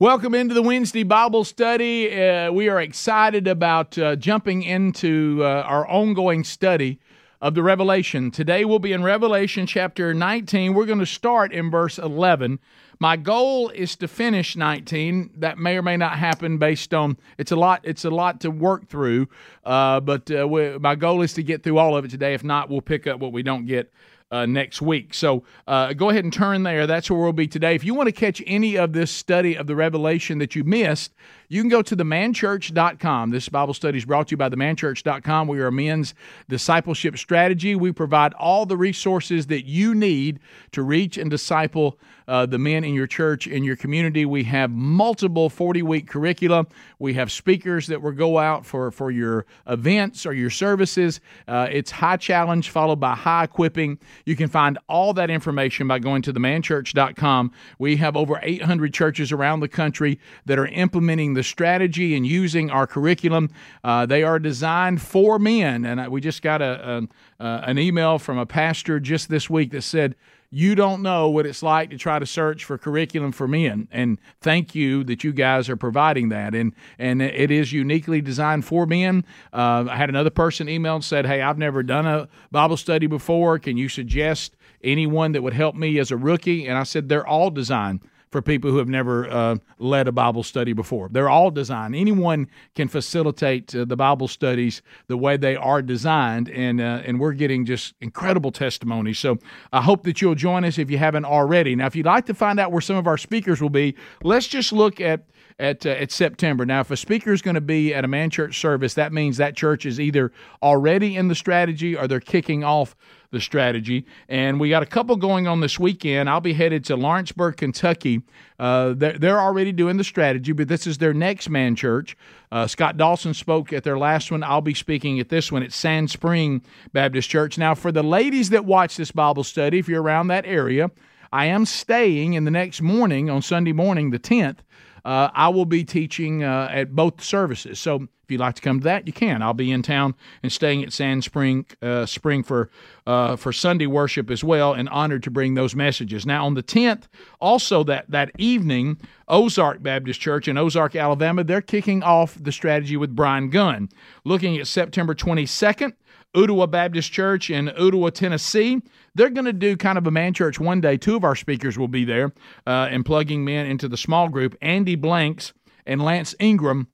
Welcome into the Wednesday Bible study. Uh, we are excited about uh, jumping into uh, our ongoing study of the Revelation. Today we'll be in Revelation chapter 19. We're going to start in verse 11. My goal is to finish 19. That may or may not happen based on it's a lot. It's a lot to work through, uh, but uh, we, my goal is to get through all of it today. If not, we'll pick up what we don't get uh, next week. So uh, go ahead and turn there. That's where we'll be today. If you want to catch any of this study of the Revelation that you missed, you can go to themanchurch.com. This Bible study is brought to you by themanchurch.com. We are a men's discipleship strategy. We provide all the resources that you need to reach and disciple uh, the men in your church, in your community. We have multiple 40 week curricula. We have speakers that will go out for, for your events or your services. Uh, it's high challenge followed by high equipping. You can find all that information by going to themanchurch.com. We have over 800 churches around the country that are implementing the strategy and using our curriculum. Uh, they are designed for men. And we just got a, a an email from a pastor just this week that said, you don't know what it's like to try to search for curriculum for men. And thank you that you guys are providing that. And and it is uniquely designed for men. Uh, I had another person email and said, "Hey, I've never done a Bible study before. Can you suggest anyone that would help me as a rookie?" And I said, "They're all designed." For people who have never uh, led a Bible study before. They're all designed. Anyone can facilitate uh, the Bible studies the way they are designed, and uh, and we're getting just incredible testimonies. So I hope that you'll join us if you haven't already. Now, if you'd like to find out where some of our speakers will be, let's just look at at, uh, at September. Now, if a speaker is going to be at a man church service, that means that church is either already in the strategy or they're kicking off the strategy. And we got a couple going on this weekend. I'll be headed to Lawrenceburg, Kentucky. Uh, they're, they're, already doing the strategy, but this is their next man church. Uh, Scott Dawson spoke at their last one. I'll be speaking at this one at Sand Spring Baptist Church. Now, for the ladies that watch this Bible study, if you're around that area, I am staying in the next morning on Sunday morning, the 10th. Uh, I will be teaching uh, at both services. So if you'd like to come to that, you can. I'll be in town and staying at Sand Spring uh, Spring for uh, for Sunday worship as well, and honored to bring those messages. Now on the 10th, also that that evening, Ozark Baptist Church in Ozark, Alabama, they're kicking off the strategy with Brian Gunn. Looking at September 22nd, Ooltewah Baptist Church in Ooltewah, Tennessee. They're going to do kind of a man church one day. Two of our speakers will be there uh, and plugging men into the small group. Andy Blanks and Lance Ingram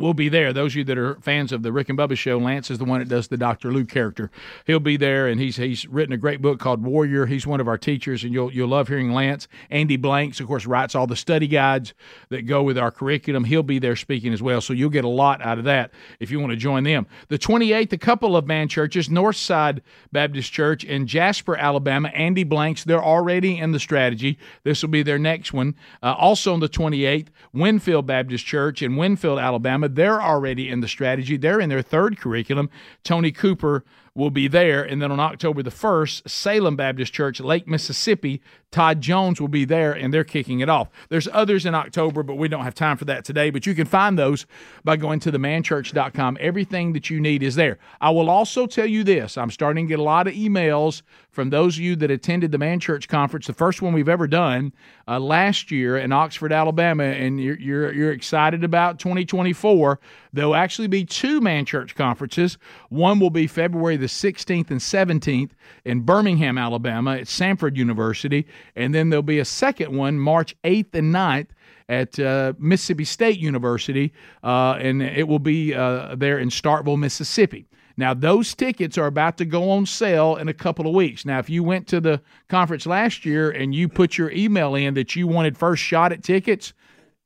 will be there. Those of you that are fans of the Rick and Bubba show, Lance is the one that does the Dr. Luke character. He'll be there, and he's he's written a great book called Warrior. He's one of our teachers, and you'll you'll love hearing Lance. Andy Blanks, of course, writes all the study guides that go with our curriculum. He'll be there speaking as well, so you'll get a lot out of that if you want to join them. The 28th, a couple of man churches, Northside Baptist Church in Jasper, Alabama. Andy Blanks, they're already in the strategy. This will be their next one. Uh, also on the 28th, Winfield Baptist Church in Winfield, Alabama they're already in the strategy. They're in their third curriculum. Tony Cooper will be there. And then on October the 1st, Salem Baptist Church, Lake Mississippi, Todd Jones will be there and they're kicking it off. There's others in October, but we don't have time for that today. But you can find those by going to themanchurch.com. Everything that you need is there. I will also tell you this I'm starting to get a lot of emails from those of you that attended the Man Church Conference, the first one we've ever done uh, last year in Oxford, Alabama, and you're, you're, you're excited about 2024. There'll actually be two Man Church conferences. One will be February the 16th and 17th in Birmingham, Alabama at Samford University. And then there'll be a second one March 8th and 9th at uh, Mississippi State University, uh, and it will be uh, there in Starkville, Mississippi. Now, those tickets are about to go on sale in a couple of weeks. Now, if you went to the conference last year and you put your email in that you wanted first shot at tickets,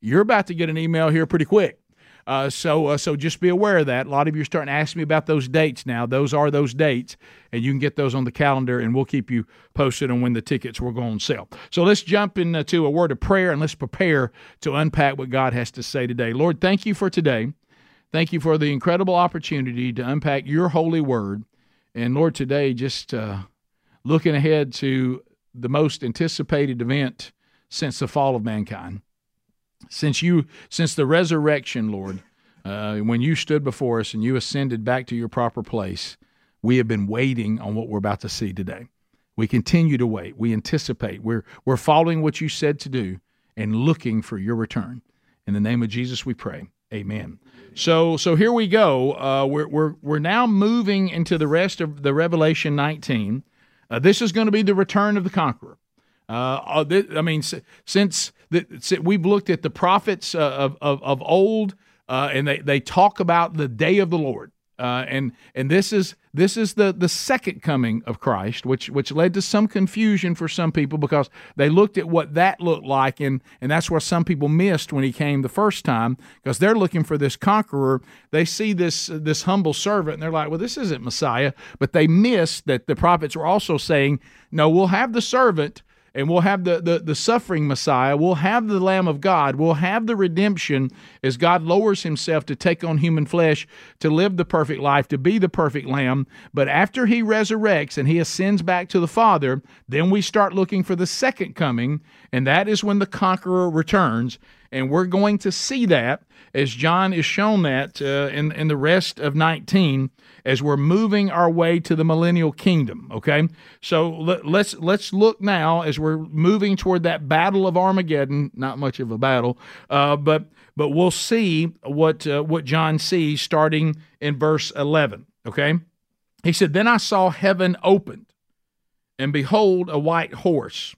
you're about to get an email here pretty quick Uh, so uh, so just be aware of that. A lot of you are starting to ask me about those dates now. Those are those dates, and you can get those on the calendar, and we'll keep you posted on when the tickets will go on sale. So let's jump into a word of prayer and let's prepare to unpack what God has to say today. Lord, thank you for today. Thank you for the incredible opportunity to unpack your holy word. And Lord, today, just uh, looking ahead to the most anticipated event since the fall of mankind since you since the resurrection, Lord, uh, when you stood before us and you ascended back to your proper place, we have been waiting on what we're about to see today. We continue to wait. We anticipate. We're we're following what you said to do and looking for your return. In the name of Jesus, we pray. Amen. So so here we go. Uh, we're we're we're now moving into the rest of the Revelation 19. Uh, this is going to be the return of the conqueror. Uh, uh I mean, since that we've looked at the prophets uh, of, of, of old, uh, and they, they talk about the day of the Lord. Uh, and and this is this is the the second coming of Christ, which which led to some confusion for some people because they looked at what that looked like, and and that's where some people missed when he came the first time because they're looking for this conqueror. They see this this humble servant, and they're like, well, this isn't Messiah. But they missed that the prophets were also saying, no, we'll have the servant and we'll have the, the, the suffering Messiah. We'll have the Lamb of God. We'll have the redemption as God lowers himself to take on human flesh, to live the perfect life, to be the perfect Lamb. But after he resurrects and he ascends back to the Father, then we start looking for the second coming, and that is when the conqueror returns. And we're going to see that as John is shown that uh, in, in the rest of 19 as we're moving our way to the millennial kingdom. Okay, so let, let's let's look now as we're moving toward that battle of Armageddon. Not much of a battle, uh, but but we'll see what uh, what John sees starting in verse 11. Okay, he said, "Then I saw heaven opened, and behold, a white horse."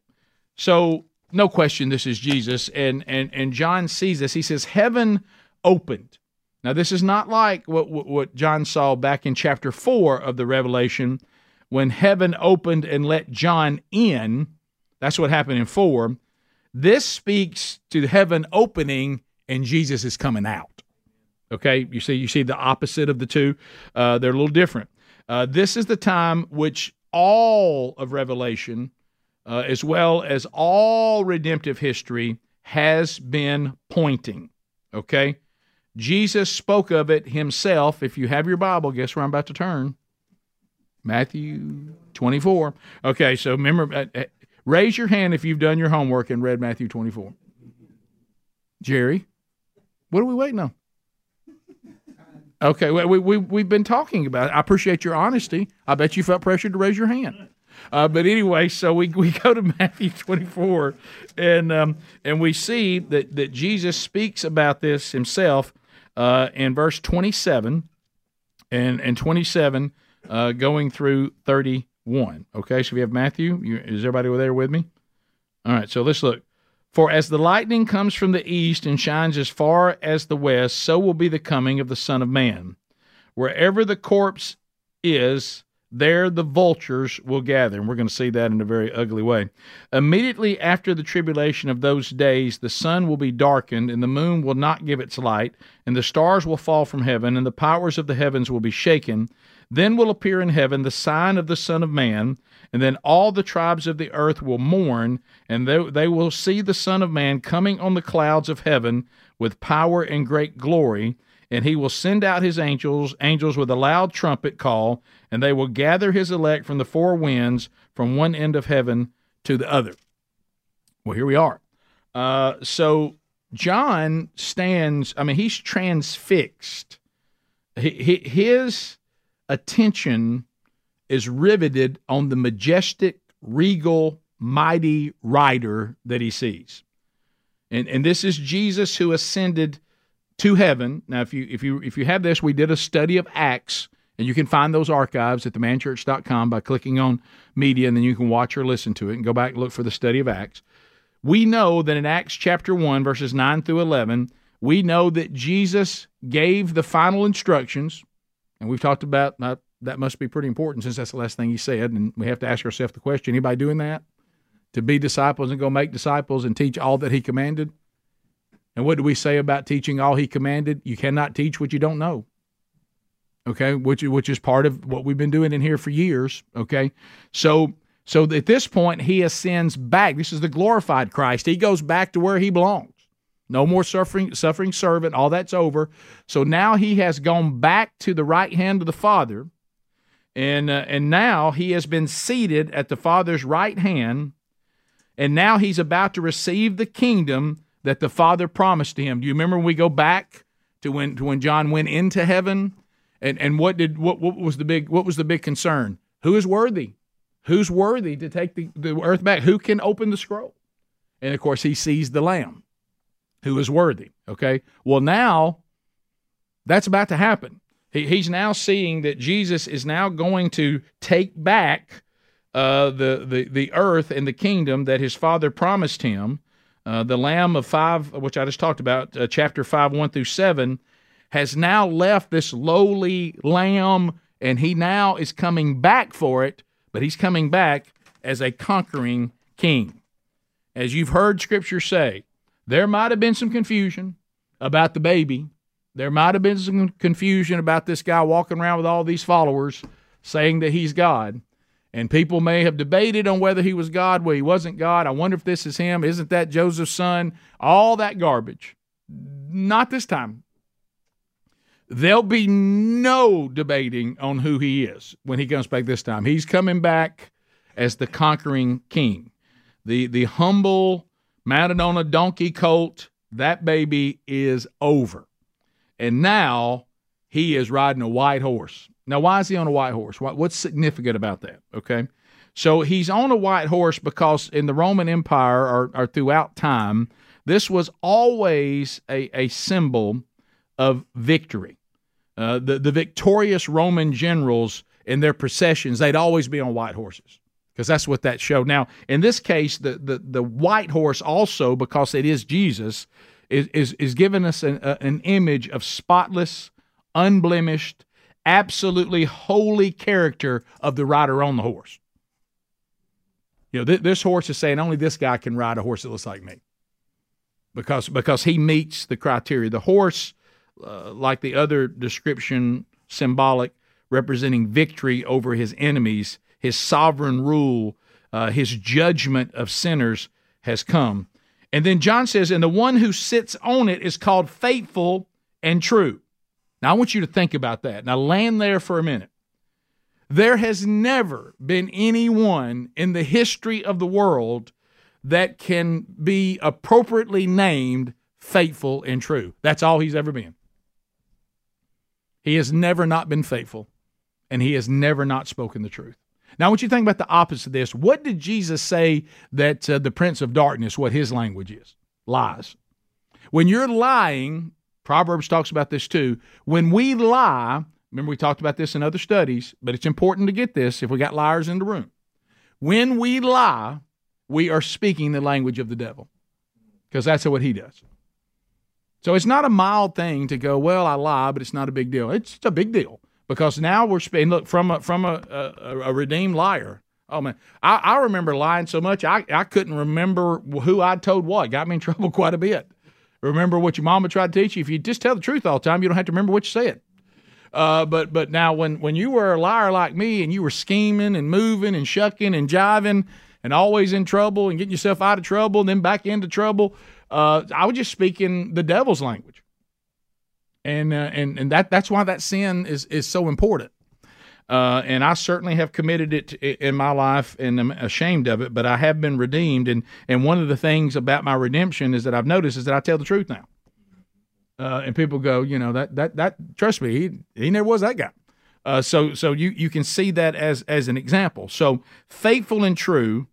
so no question, this is Jesus, and and and John sees this. He says, "Heaven opened." Now, this is not like what, what John saw back in chapter 4 of the Revelation when heaven opened and let John in. That's what happened in 4. This speaks to heaven opening and Jesus is coming out. Okay, you see, you see the opposite of the two. Uh, they're a little different. Uh, this is the time which all of Revelation, uh, as well as all redemptive history, has been pointing. Okay, Jesus spoke of it himself. If you have your Bible, guess where I'm about to turn? Matthew 24. Okay, so remember, uh, uh, raise your hand if you've done your homework and read Matthew 24. Jerry, what are we waiting on? Okay, we, we, we've been talking about it. I appreciate your honesty. I bet you felt pressured to raise your hand. Uh, but anyway, so we, we go to Matthew 24, and um, and we see that, that Jesus speaks about this himself uh, in verse 27 and, and 27 uh, going through 31. Okay, so we have Matthew. You, is everybody there with me? All right, so let's look. For as the lightning comes from the east and shines as far as the west, so will be the coming of the Son of Man. Wherever the corpse is, there the vultures will gather. And we're going to see that in a very ugly way. Immediately after the tribulation of those days, the sun will be darkened, and the moon will not give its light, and the stars will fall from heaven, and the powers of the heavens will be shaken. Then will appear in heaven the sign of the Son of Man, and then all the tribes of the earth will mourn, and they, they will see the Son of Man coming on the clouds of heaven with power and great glory and he will send out his angels, angels with a loud trumpet call, and they will gather his elect from the four winds, from one end of heaven to the other. Well, here we are. Uh, so John stands, I mean, he's transfixed. His attention is riveted on the majestic, regal, mighty rider that he sees. And, and this is Jesus who ascended to heaven. Now, if you if you if you have this, we did a study of Acts, and you can find those archives at themanchurch.com by clicking on media, and then you can watch or listen to it and go back and look for the study of Acts. We know that in Acts chapter one, verses nine through eleven, we know that Jesus gave the final instructions, and we've talked about that. That must be pretty important since that's the last thing he said, and we have to ask ourselves the question: Anybody doing that? To be disciples and go make disciples and teach all that he commanded? And what do we say about teaching all he commanded? You cannot teach what you don't know. Okay, which which is part of what we've been doing in here for years. Okay, so so at this point he ascends back. This is the glorified Christ. He goes back to where he belongs. No more suffering suffering servant. All that's over. So now he has gone back to the right hand of the Father, and uh, and now he has been seated at the Father's right hand, and now he's about to receive the kingdom that the Father promised to him. Do you remember when we go back to when to when John went into heaven? And and what did what what was the big what was the big concern? Who is worthy? Who's worthy to take the, the earth back? Who can open the scroll? And of course he sees the Lamb who is worthy. Okay. Well now that's about to happen. He, he's now seeing that Jesus is now going to take back uh, the, the, the earth and the kingdom that his father promised him. Uh, the Lamb of five, which I just talked about, uh, chapter five, one through seven, has now left this lowly lamb, and he now is coming back for it, but he's coming back as a conquering king. As you've heard Scripture say, there might have been some confusion about the baby. There might have been some confusion about this guy walking around with all these followers saying that he's God. And people may have debated on whether he was God, well, he wasn't God. I wonder if this is him. Isn't that Joseph's son? All that garbage. Not this time. There'll be no debating on who he is when he comes back this time. He's coming back as the conquering king. The the humble, mounted on a donkey colt, that baby is over. And now he is riding a white horse. Now, why is he on a white horse? What's significant about that? Okay. So he's on a white horse because in the Roman Empire or, or throughout time, this was always a, a symbol of victory. Uh, the, the victorious Roman generals in their processions, they'd always be on white horses because that's what that showed. Now, in this case, the, the, the white horse also, because it is Jesus, is, is, is giving us an, uh, an image of spotless, unblemished, absolutely holy character of the rider on the horse. You know, th- this horse is saying only this guy can ride a horse that looks like me, because because he meets the criteria. The horse, uh, like the other description, symbolic, representing victory over his enemies, his sovereign rule, uh, his judgment of sinners has come. And then John says, and the one who sits on it is called faithful and true. Now, I want you to think about that. Now, land there for a minute. There has never been anyone in the history of the world that can be appropriately named faithful and true. That's all he's ever been. He has never not been faithful, and he has never not spoken the truth. Now, I want you to think about the opposite of this. What did Jesus say that uh, the prince of darkness, what his language is? Lies. When you're lying, Proverbs talks about this too. When we lie, remember we talked about this in other studies, but it's important to get this if we got liars in the room. When we lie, we are speaking the language of the devil because that's what he does. So it's not a mild thing to go, well, I lie, but it's not a big deal. It's a big deal because now we're speaking. Look from a, from a, a, a redeemed liar. Oh man, I, I remember lying so much I, I couldn't remember who I told what. Got me in trouble quite a bit. Remember what your mama tried to teach you. If you just tell the truth all the time, you don't have to remember what you said. Uh, but but now when when you were a liar like me and you were scheming and moving and shucking and jiving and always in trouble and getting yourself out of trouble and then back into trouble, uh, I was just speaking the devil's language, and uh, and and that that's why that sin is is so important. Uh, and I certainly have committed it in my life and I'm ashamed of it, but I have been redeemed. And, and one of the things about my redemption is that I've noticed is that I tell the truth now. Uh, and people go, you know, that, that, that, trust me, he, he never was that guy. Uh, so, so you, you can see that as, as an example. So faithful and true,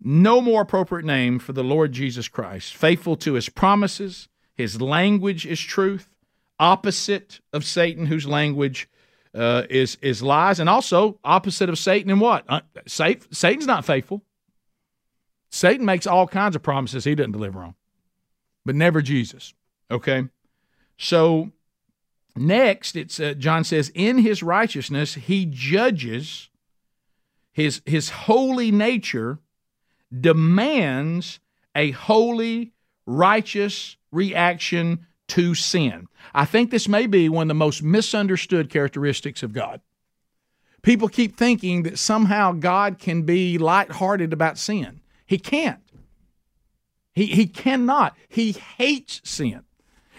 no more appropriate name for the Lord Jesus Christ, faithful to his promises, His language is truth, opposite of Satan, whose language uh, is is lies, and also opposite of Satan and what? Uh, Satan's not faithful. Satan makes all kinds of promises he doesn't deliver on, but never Jesus. Okay, so next it's uh, John says in his righteousness he judges his his holy nature demands a holy righteous reaction to sin. I think this may be one of the most misunderstood characteristics of God. People keep thinking that somehow God can be lighthearted about sin. He can't. He, he cannot. He hates sin.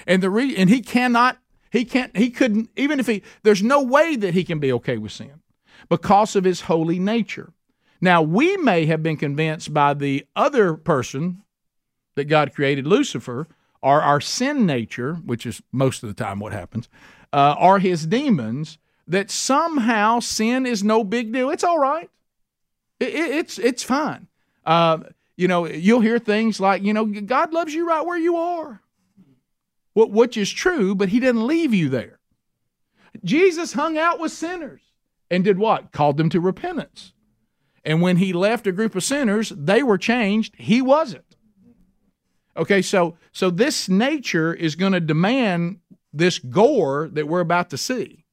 And the re- and he cannot he can't he couldn't even if he there's no way that he can be okay with sin because of his holy nature. Now, we may have been convinced by the other person that God created, Lucifer, our sin nature, which is most of the time what happens, uh, his demons, that somehow sin is no big deal. It's all right. It, it, it's it's fine. Uh, you know, you'll hear things like, you know, God loves you right where you are, which is true, but He didn't leave you there. Jesus hung out with sinners and did what? Called them to repentance. And when He left a group of sinners, they were changed. He wasn't. Okay, so so this nature is going to demand this gore that we're about to see.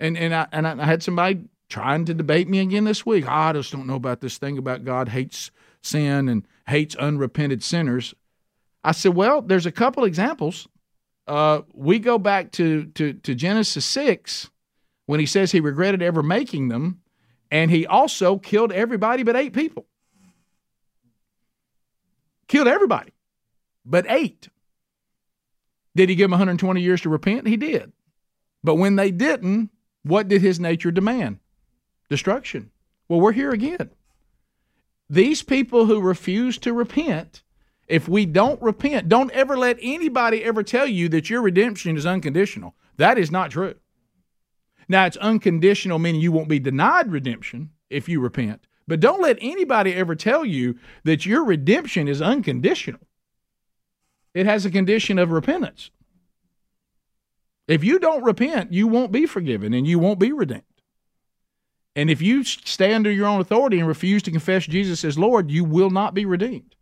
And and I and I had somebody trying to debate me again this week. Oh, I just don't know about this thing about God hates sin and hates unrepented sinners. I said, well, there's a couple examples. Uh, we go back to, to to Genesis six when he says he regretted ever making them, and he also killed everybody but eight people. Killed everybody, but eight. Did he give them 120 years to repent? He did. But when they didn't, what did his nature demand? Destruction. Well, we're here again. These people who refuse to repent, if we don't repent, don't ever let anybody ever tell you that your redemption is unconditional. That is not true. Now, it's unconditional, meaning you won't be denied redemption if you repent. But don't let anybody ever tell you that your redemption is unconditional. It has a condition of repentance. If you don't repent, you won't be forgiven and you won't be redeemed. And if you stay under your own authority and refuse to confess Jesus as Lord, you will not be redeemed.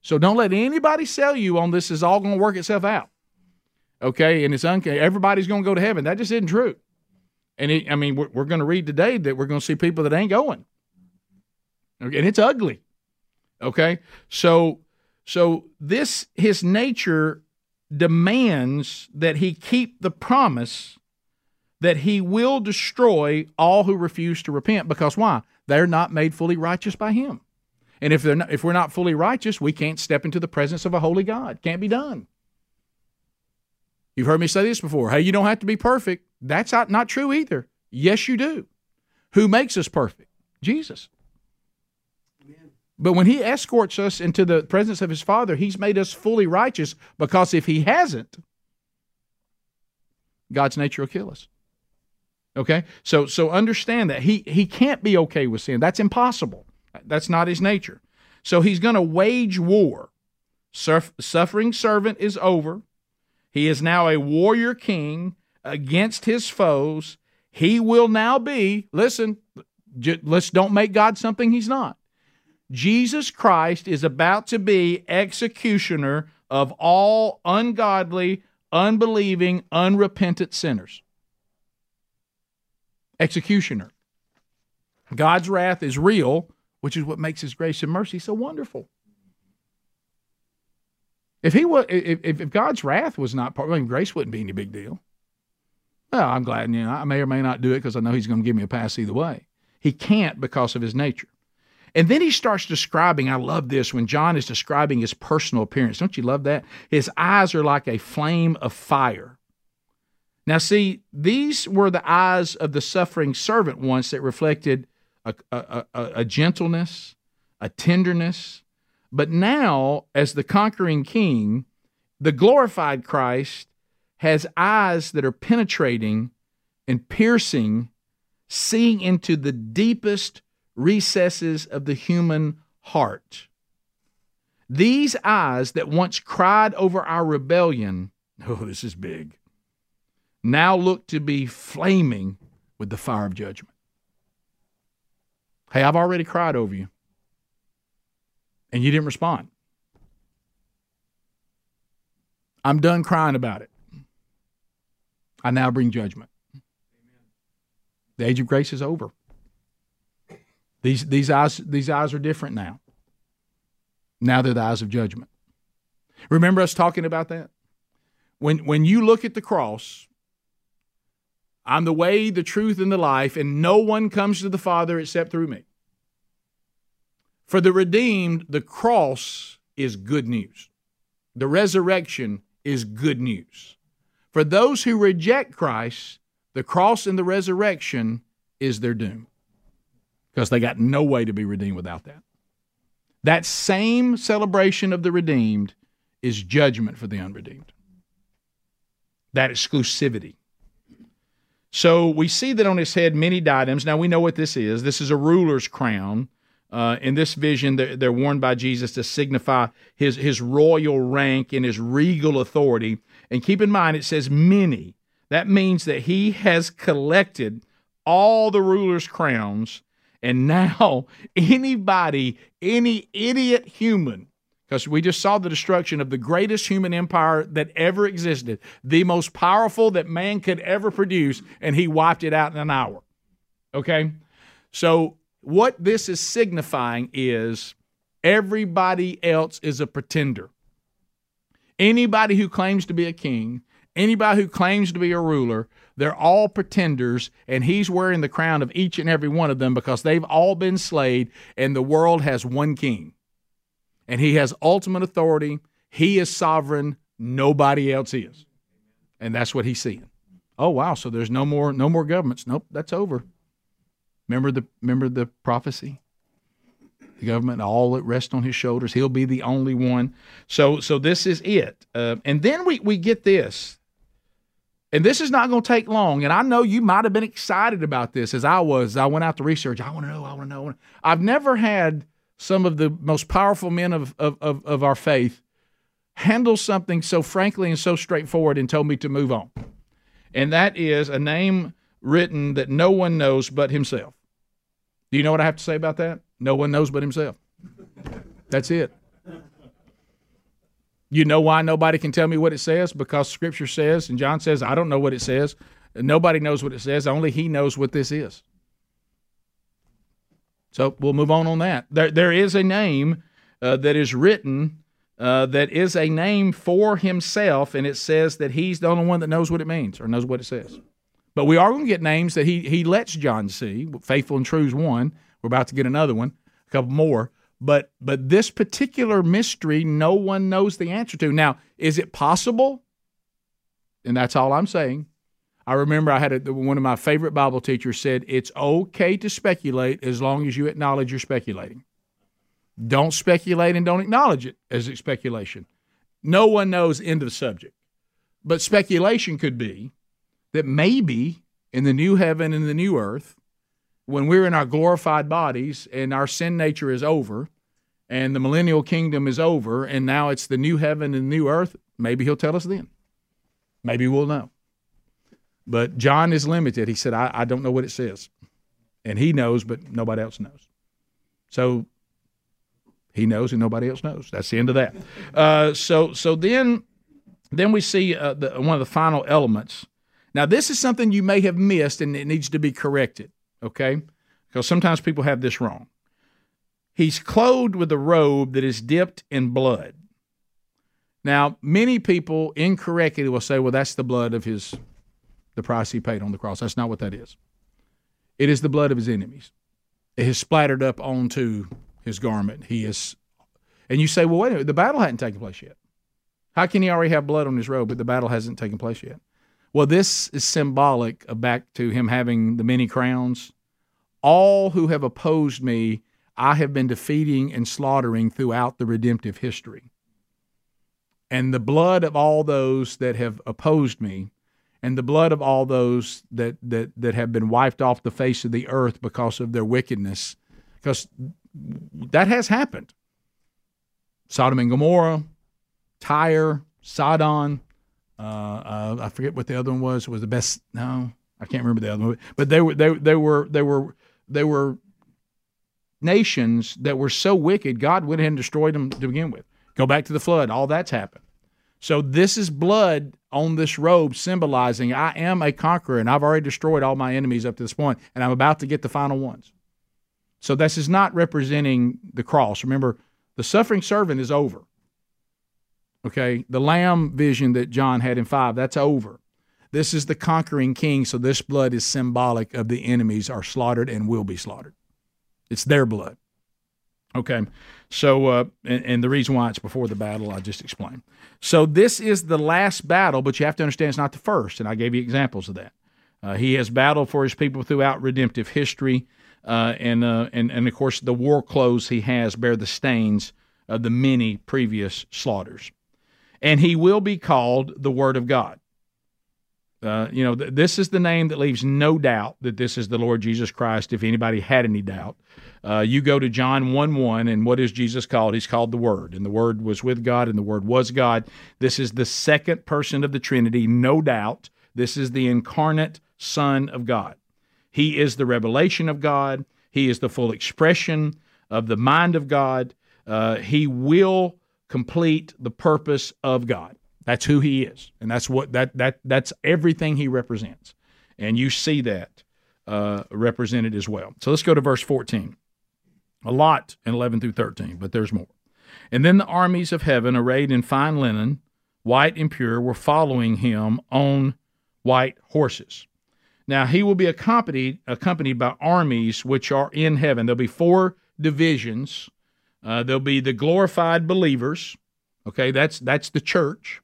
So don't let anybody sell you on this is all going to work itself out. Okay, and it's un- everybody's going to go to heaven. That just isn't true. And it, I mean, we're, we're going to read today that we're going to see people that ain't going. Okay, and it's ugly. Okay, so so this his nature demands that he keep the promise that he will destroy all who refuse to repent because why? They're not made fully righteous by him. And if they're not, if we're not fully righteous, we can't step into the presence of a holy God. Can't be done. You've heard me say this before. Hey, you don't have to be perfect. That's not, not true either. Yes, you do. Who makes us perfect? Jesus. But when he escorts us into the presence of his Father, he's made us fully righteous because if he hasn't, God's nature will kill us. Okay? So so understand that he he can't be okay with sin. That's impossible. That's not his nature. So he's going to wage war. suffering servant is over. He is now a warrior king against his foes. He will now be, listen, j- let's don't make God something he's not. Jesus Christ is about to be executioner of all ungodly, unbelieving, unrepentant sinners. Executioner. God's wrath is real, which is what makes his grace and mercy so wonderful. If he was, if, if God's wrath was not part, I mean, grace wouldn't be any big deal. Well, I'm glad, you know, I may or may not do it because I know he's going to give me a pass either way. He can't because of his nature. And then he starts describing, I love this when John is describing his personal appearance. Don't you love that? His eyes are like a flame of fire. Now, see, these were the eyes of the suffering servant once that reflected a, a, a, a gentleness, a tenderness, but now, as the conquering king, the glorified Christ has eyes that are penetrating and piercing, seeing into the deepest recesses of the human heart. These eyes that once cried over our rebellion, oh, this is big, now look to be flaming with the fire of judgment. Hey, I've already cried over you, and you didn't respond. I'm done crying about it. I now bring judgment. The age of grace is over. These, these, eyes, these eyes are different now. Now they're the eyes of judgment. Remember us talking about that? When, when you look at the cross, I'm the way, the truth, and the life, and no one comes to the Father except through me. For the redeemed, the cross is good news. The resurrection is good news. For those who reject Christ, the cross and the resurrection is their doom because they got no way to be redeemed without that. That same celebration of the redeemed is judgment for the unredeemed. That exclusivity. So we see that on his head many diadems. Now we know what this is. This is a ruler's crown. Uh, in this vision, they're, they're worn by Jesus to signify his, his royal rank and his regal authority. And keep in mind, it says many. That means that he has collected all the ruler's crowns and now, anybody, any idiot human, because we just saw the destruction of the greatest human empire that ever existed, the most powerful that man could ever produce, and he wiped it out in an hour. Okay? So, what this is signifying is everybody else is a pretender. Anybody who claims to be a king, anybody who claims to be a ruler, they're all pretenders, and he's wearing the crown of each and every one of them because they've all been slayed, and the world has one king. And he has ultimate authority. He is sovereign. Nobody else is. And that's what he's seeing. Oh wow, so there's no more no more governments. Nope, that's over. Remember the remember the prophecy? The government all it rests on his shoulders. He'll be the only one. So so this is it. Uh, and then we we get this. And this is not going to take long. And I know you might have been excited about this as I was. I went out to research. I want to know. I want to know. I've never had some of the most powerful men of, of, of, of our faith handle something so frankly and so straightforward and told me to move on. And that is a name written that no one knows but himself. Do you know what I have to say about that? No one knows but himself. That's it. You know why nobody can tell me what it says? Because Scripture says, and John says, I don't know what it says. Nobody knows what it says. Only He knows what this is. So we'll move on on that. There, there is a name uh, that is written uh, that is a name for Himself, and it says that He's the only one that knows what it means or knows what it says. But we are going to get names that He He lets John see. Faithful and true is one. We're about to get another one, a couple more. But but this particular mystery, no one knows the answer to. Now, is it possible? And that's all I'm saying. I remember I had a, one of my favorite Bible teachers said it's okay to speculate as long as you acknowledge you're speculating. Don't speculate and don't acknowledge it as speculation. No one knows end of the subject. But speculation could be that maybe in the new heaven and the new earth, when we're in our glorified bodies and our sin nature is over, and the millennial kingdom is over and now it's the new heaven and new earth, maybe he'll tell us then. Maybe we'll know. But John is limited. He said, I, I don't know what it says. And he knows, but nobody else knows. So he knows and nobody else knows. That's the end of that. Uh, so so then then we see uh, the, one of the final elements. Now this is something you may have missed and it needs to be corrected. Okay, because sometimes people have this wrong. He's clothed with a robe that is dipped in blood. Now, many people incorrectly will say, well, that's the blood of his, the price he paid on the cross. That's not what that is. It is the blood of his enemies. It has splattered up onto his garment. He is, and you say, well, wait a minute, the battle hadn't taken place yet. How can he already have blood on his robe, but the battle hasn't taken place yet? Well, this is symbolic of back to him having the many crowns. All who have opposed me I have been defeating and slaughtering throughout the redemptive history. And the blood of all those that have opposed me, and the blood of all those that, that, that have been wiped off the face of the earth because of their wickedness, because that has happened. Sodom and Gomorrah, Tyre, Sidon. Uh, uh, I forget what the other one was. It was the best? No, I can't remember the other one. But they were they they were they were they were nations that were so wicked. God went ahead and destroyed them to begin with. Go back to the flood. All that's happened. So this is blood on this robe symbolizing I am a conqueror and I've already destroyed all my enemies up to this point and I'm about to get the final ones. So this is not representing the cross. Remember, the suffering servant is over. Okay, the lamb vision that John had in 5, that's over. This is the conquering king, so this blood is symbolic of the enemies are slaughtered and will be slaughtered. It's their blood. Okay, so uh, and, and, the reason why it's before the battle, I just explained. So this is the last battle, but you have to understand it's not the first, and I gave you examples of that. Uh, he has battled for his people throughout redemptive history, uh, and uh, and and of course the war clothes he has bear the stains of the many previous slaughters, and he will be called the Word of God. Uh, you know, th- this is the name that leaves no doubt that this is the Lord Jesus Christ. If anybody had any doubt, uh, you go to John 1 1, and what is Jesus called? He's called the Word, and the Word was with God, and the Word was God. This is the second person of the Trinity, no doubt. This is the incarnate Son of God. He is the revelation of God, He is the full expression of the mind of God. Uh, he will complete the purpose of God. That's who he is, and that's what that that that's everything he represents, and you see that uh, represented as well. So let's go to verse fourteen. A lot in eleven through thirteen, but there's more. And then the armies of heaven, arrayed in fine linen, white and pure, were following him on white horses. Now he will be accompanied accompanied by armies which are in heaven. There'll be four divisions. Uh, there'll be the glorified believers. Okay, that's that's the church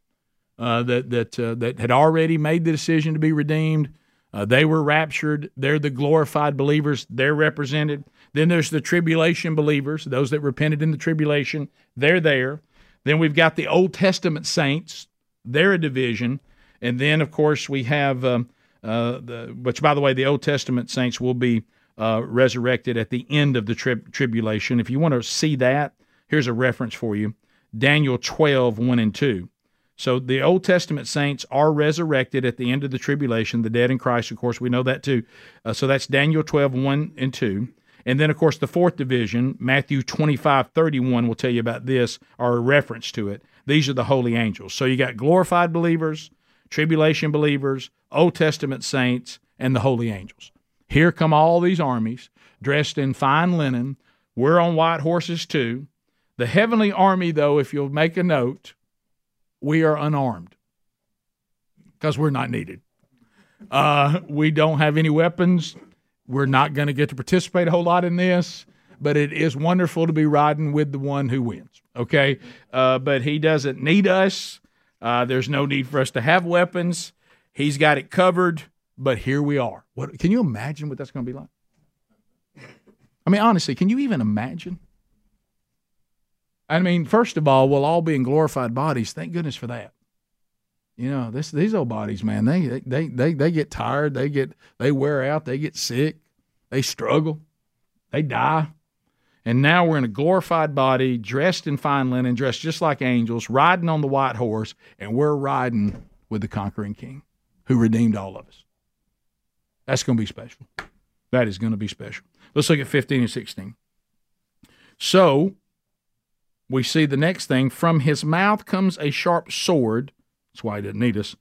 uh, that that uh, that had already made the decision to be redeemed. Uh, they were raptured. They're the glorified believers. They're represented. Then there's the tribulation believers, those that repented in the tribulation. They're there. Then we've got the Old Testament saints. They're a division. And then, of course, we have, um, uh, the, which, by the way, the Old Testament saints will be uh, resurrected at the end of the tri- tribulation. If you want to see that, here's a reference for you Daniel 12, 1 and 2. So the Old Testament saints are resurrected at the end of the tribulation, the dead in Christ, of course, we know that too. Uh, so that's Daniel 12, 1 and 2. And then, of course, the fourth division, Matthew 25, 31, will tell you about this, or a reference to it. These are the holy angels. So you got glorified believers, tribulation believers, Old Testament saints, and the holy angels. Here come all these armies dressed in fine linen. We're on white horses too. The heavenly army, though, if you'll make a note, we are unarmed because we're not needed. Uh, we don't have any weapons. We're not going to get to participate a whole lot in this, but it is wonderful to be riding with the one who wins. Okay, uh, but he doesn't need us. Uh, there's no need for us to have weapons. He's got it covered. But here we are. What can you imagine what that's going to be like? I mean, honestly, can you even imagine? I mean, first of all, we'll all be in glorified bodies. Thank goodness for that. You know, this these old bodies, man, they they they they get tired, they get they wear out, they get sick, they struggle, they die. And now we're in a glorified body, dressed in fine linen, dressed just like angels, riding on the white horse, and we're riding with the conquering king who redeemed all of us. That's going to be special. That is going to be special. Let's look at 15 and 16. So, we see the next thing from his mouth comes a sharp sword. That's why he didn't need us.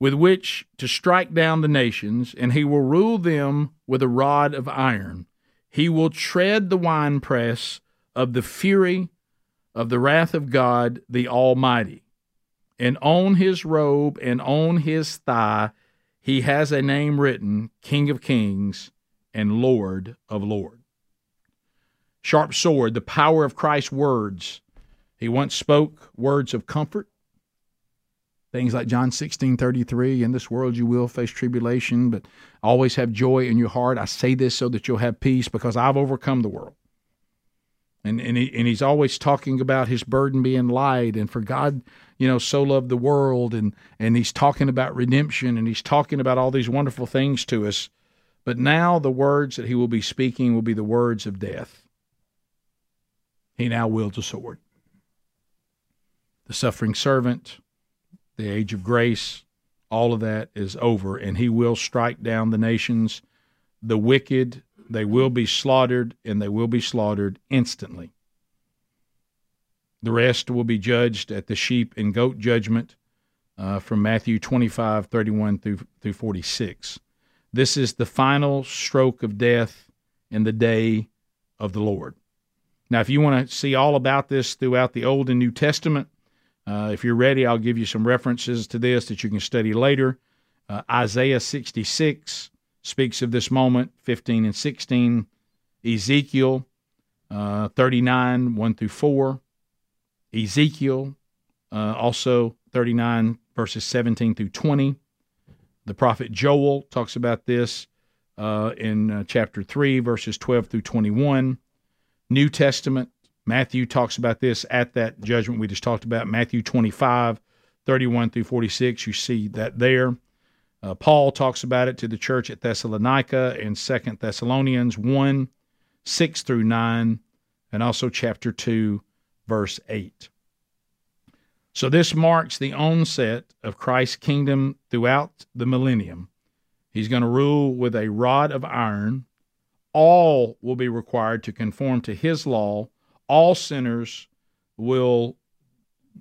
With which to strike down the nations, and he will rule them with a rod of iron. He will tread the winepress of the fury of the wrath of God the Almighty. And on his robe and on his thigh he has a name written King of Kings and Lord of Lords sharp sword, the power of Christ's words. He once spoke words of comfort, things like John 16 33, in this world you will face tribulation, but always have joy in your heart. I say this so that you'll have peace because I've overcome the world. And, and, he, and he's always talking about his burden being light and for God, you know, so loved the world. And, and he's talking about redemption and he's talking about all these wonderful things to us. But now the words that he will be speaking will be the words of death he now wields a sword. The suffering servant, the age of grace, all of that is over, and he will strike down the nations. The wicked, they will be slaughtered, and they will be slaughtered instantly. The rest will be judged at the sheep and goat judgment uh, from Matthew 25, 31 through, through 46. This is the final stroke of death in the day of the Lord. Now, if you want to see all about this throughout the Old and New Testament, uh, if you're ready, I'll give you some references to this that you can study later. Uh, Isaiah 66 speaks of this moment, 15 and 16. Ezekiel uh, 39, 1 through 4. Ezekiel uh, also 39, verses 17 through 20. The prophet Joel talks about this uh, in uh, chapter 3, verses 12 through 21. New Testament, Matthew talks about this at that judgment we just talked about, Matthew 25, 31 through 46. You see that there. Uh, Paul talks about it to the church at Thessalonica in 2 Thessalonians 1, 6 through 9, and also chapter 2, verse 8. So this marks the onset of Christ's kingdom throughout the millennium. He's going to rule with a rod of iron. All will be required to conform to his law. All sinners will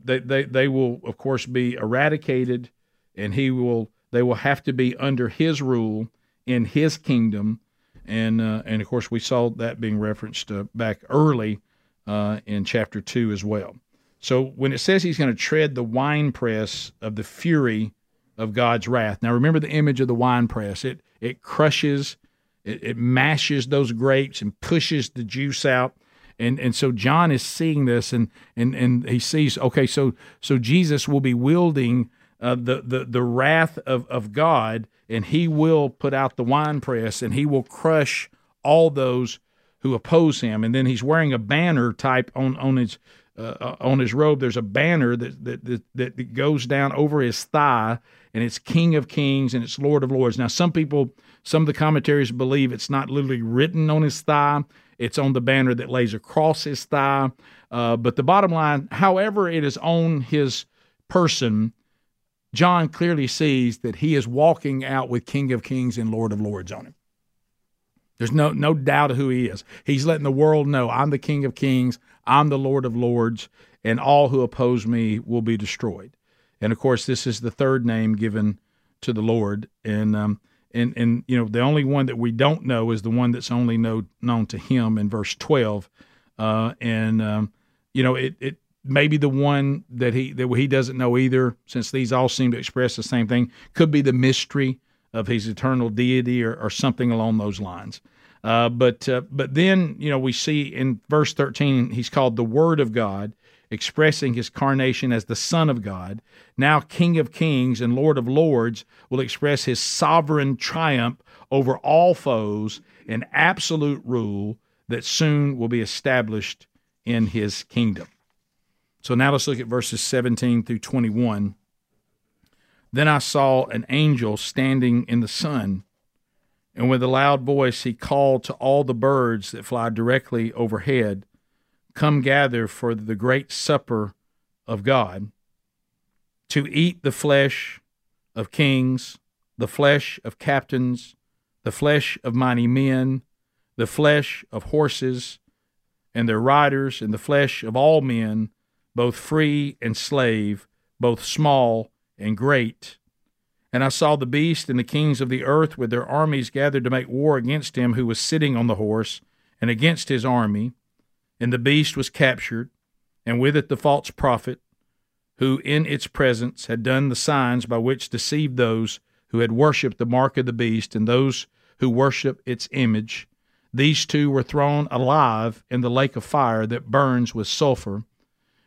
they, they, they will of course be eradicated and he will they will have to be under his rule in his kingdom and uh, and of course we saw that being referenced uh, back early uh, in chapter 2 as well so when it says he's going to tread the winepress of the fury of God's wrath. Now remember the image of the winepress. It it crushes, it, it mashes those grapes and pushes the juice out. And and so John is seeing this and and and he sees okay so so Jesus will be wielding uh, the the the wrath of of God and he will put out the winepress and he will crush all those who oppose him. And then he's wearing a banner type on on his uh, uh, on his robe, there's a banner that, that, that that goes down over his thigh, and it's King of Kings and it's Lord of Lords. Now, some people, some of the commentaries believe it's not literally written on his thigh; it's on the banner that lays across his thigh. Uh, but the bottom line, however, it is on his person, John clearly sees that he is walking out with King of Kings and Lord of Lords on him. There's no no doubt of who he is. He's letting the world know I'm the King of Kings, I'm the Lord of Lords, and all who oppose me will be destroyed. And of course, this is the third name given to the Lord. And um, and and you know the only one that we don't know is the one that's only know, known to Him in verse 12. Uh, and um, you know it it maybe the one that he that he doesn't know either, since these all seem to express the same thing. Could be the mystery of his eternal deity or, or something along those lines. Uh, but uh, but then you know we see in verse 13 he's called the Word of God, expressing his incarnation as the Son of God. Now King of Kings and Lord of Lords will express his sovereign triumph over all foes and absolute rule that soon will be established in his kingdom. So now let's look at verses 17 through 21. Then I saw an angel standing in the sun, and with a loud voice he called to all the birds that fly directly overhead, Come gather for the great supper of God, to eat the flesh of kings, the flesh of captains, the flesh of mighty men, the flesh of horses and their riders, and the flesh of all men, both free and slave, both small and great. And I saw the beast and the kings of the earth with their armies gathered to make war against him who was sitting on the horse and against his army. And the beast was captured, and with it the false prophet, who in its presence had done the signs by which deceived those who had worshipped the mark of the beast and those who worship its image. These two were thrown alive in the lake of fire that burns with sulfur,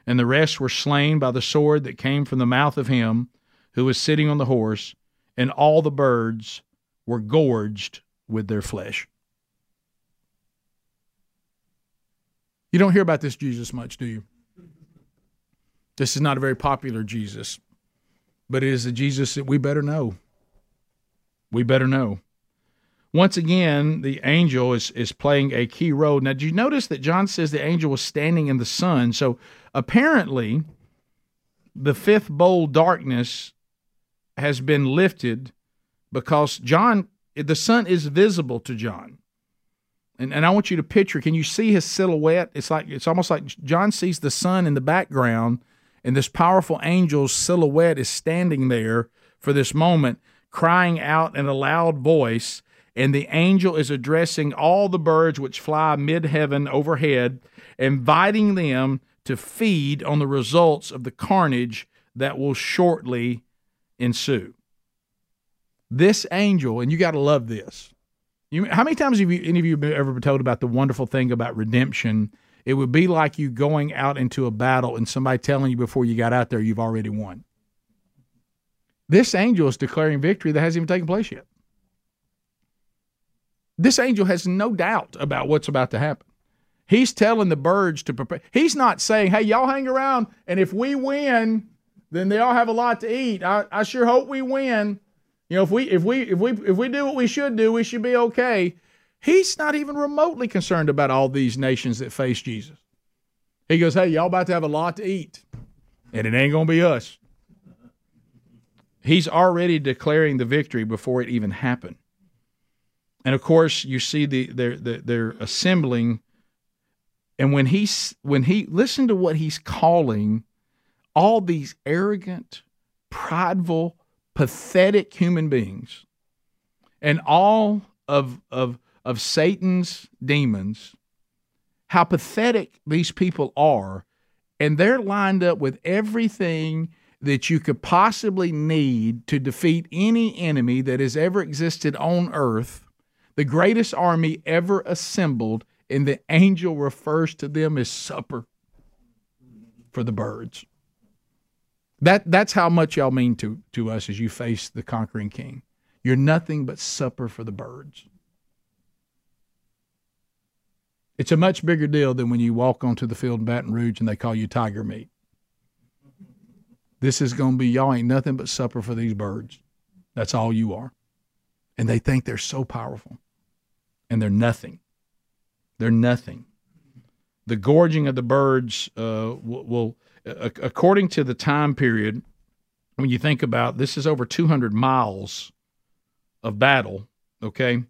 and the rest were slain by the sword that came from the mouth of him who was sitting on the horse, and all the birds were gorged with their flesh. You don't hear about this Jesus much, do you? This is not a very popular Jesus, but it is a Jesus that we better know. We better know. Once again, the angel is, is playing a key role. Now, did you notice that John says the angel was standing in the sun? So apparently, the fifth bowl darkness has been lifted because John, the sun is visible to John. And, and I want you to picture, can you see his silhouette? It's like it's almost like John sees the sun in the background, and this powerful angel's silhouette is standing there for this moment, crying out in a loud voice, and the angel is addressing all the birds which fly mid heaven overhead, inviting them to feed on the results of the carnage that will shortly ensue. This angel, and you got to love this. You, how many times have you, any of you ever been told about the wonderful thing about redemption? It would be like you going out into a battle and somebody telling you before you got out there you've already won. This angel is declaring victory that hasn't even taken place yet. This angel has no doubt about what's about to happen. He's telling the birds to prepare. He's not saying, hey, y'all hang around, and if we win, then they all have a lot to eat. I, I sure hope we win. You know, if we if we if we if we do what we should do, we should be okay. He's not even remotely concerned about all these nations that face Jesus. He goes, Hey, y'all about to have a lot to eat. And it ain't gonna be us. He's already declaring the victory before it even happened. And of course, you see the they're they're assembling. And when he's when he listen to what he's calling all these arrogant, prideful, pathetic human beings, and all of of of Satan's demons, how pathetic these people are, and they're lined up with everything that you could possibly need to defeat any enemy that has ever existed on earth, the greatest army ever assembled, and the angel refers to them as supper for the birds. That that's how much y'all mean to to us as you face the conquering king. You're nothing but supper for the birds. It's a much bigger deal than when you walk onto the field in Baton Rouge and they call you tiger meat. This is going to be y'all ain't nothing but supper for these birds. That's all you are. And they think they're so powerful. And they're nothing. They're nothing. The gorging of the birds uh, will, will according to the time period, when you think about this is over 200 miles of battle, okay?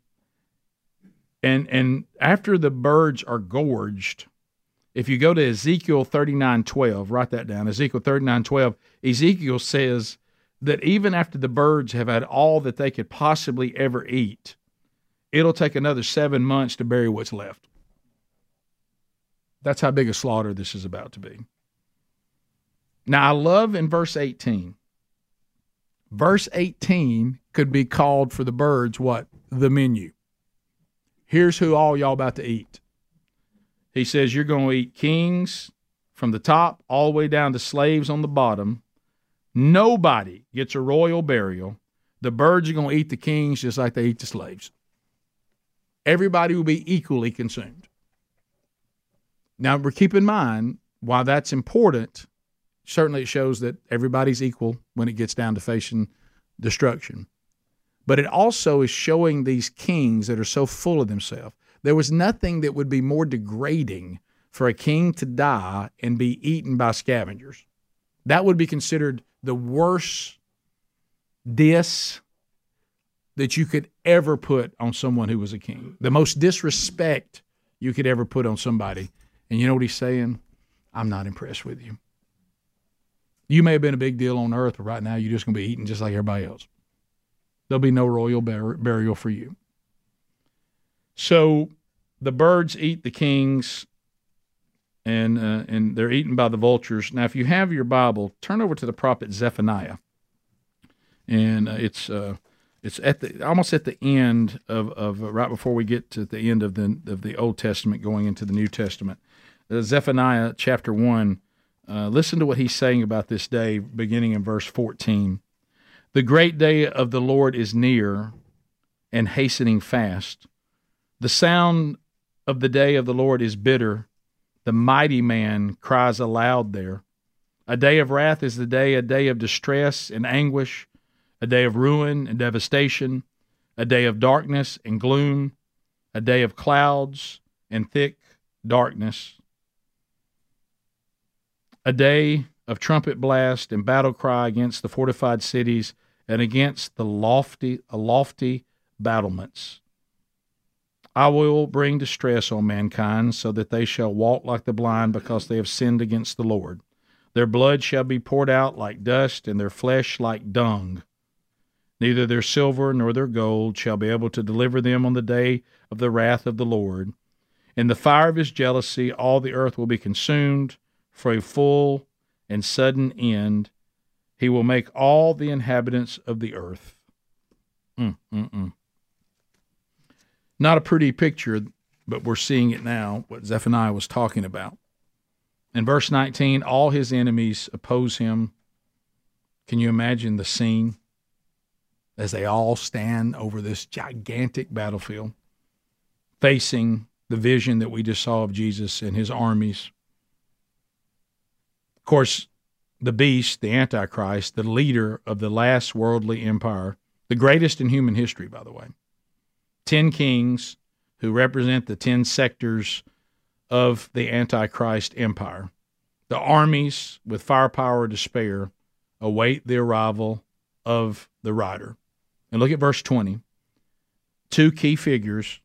And and after the birds are gorged, if you go to Ezekiel 39:12, write that down. Ezekiel 39:12, Ezekiel says that even after the birds have had all that they could possibly ever eat, it'll take another 7 months to bury what's left. That's how big a slaughter this is about to be. Now, I love in verse 18. Verse 18 could be called for the birds what? The menu. Here's who all y'all about to eat. He says you're going to eat kings from the top all the way down to slaves on the bottom. Nobody gets a royal burial. The birds are going to eat the kings just like they eat the slaves. Everybody will be equally consumed. Now, keep in mind, why that's important, certainly it shows that everybody's equal when it gets down to facing destruction. But it also is showing these kings that are so full of themselves. There was nothing that would be more degrading for a king to die and be eaten by scavengers. That would be considered the worst diss that you could ever put on someone who was a king. The most disrespect you could ever put on somebody. And you know what he's saying? I'm not impressed with you. You may have been a big deal on earth, but right now you're just going to be eating just like everybody else. There'll be no royal bur- burial for you. So the birds eat the kings, and uh, and they're eaten by the vultures. Now, if you have your Bible, turn over to the prophet Zephaniah, and uh, it's uh, it's at the almost at the end of of uh, right before we get to the end of the of the Old Testament, going into the New Testament. Uh, Zephaniah chapter one. Uh, listen to what he's saying about this day, beginning in verse fourteen. The great day of the Lord is near and hastening fast. The sound of the day of the Lord is bitter. The mighty man cries aloud there. A day of wrath is the day, a day of distress and anguish, a day of ruin and devastation, a day of darkness and gloom, a day of clouds and thick darkness, a day of trumpet blast and battle cry against the fortified cities and against the lofty, uh, lofty battlements. I will bring distress on mankind, so that they shall walk like the blind, because they have sinned against the Lord. Their blood shall be poured out like dust, and their flesh like dung. Neither their silver nor their gold shall be able to deliver them on the day of the wrath of the Lord. In the fire of his jealousy, all the earth will be consumed for a full and sudden end. He will make all the inhabitants of the earth. Mm, mm, mm. Not a pretty picture, but we're seeing it now, what Zephaniah was talking about. In verse 19, all his enemies oppose him. Can you imagine the scene as they all stand over this gigantic battlefield, facing the vision that we just saw of Jesus and his armies? Of course, the beast, the Antichrist, the leader of the last worldly empire, the greatest in human history, by the way, 10 kings who represent the 10 sectors of the Antichrist empire. The armies with firepower to spare await the arrival of the rider. And look at verse 20. Two key figures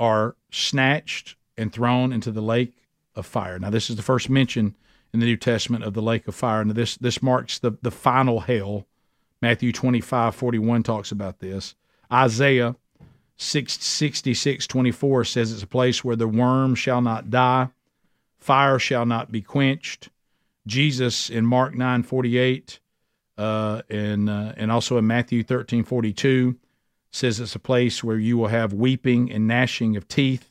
are snatched and thrown into the lake of fire. Now, this is the first mention in the New Testament of the lake of fire. And this, this marks the, the final hell. Matthew 25, 41 talks about this. Isaiah 66 24 says it's a place where the worm shall not die, fire shall not be quenched. Jesus in Mark 9 48 uh, and, uh, and also in Matthew 13 42 says it's a place where you will have weeping and gnashing of teeth.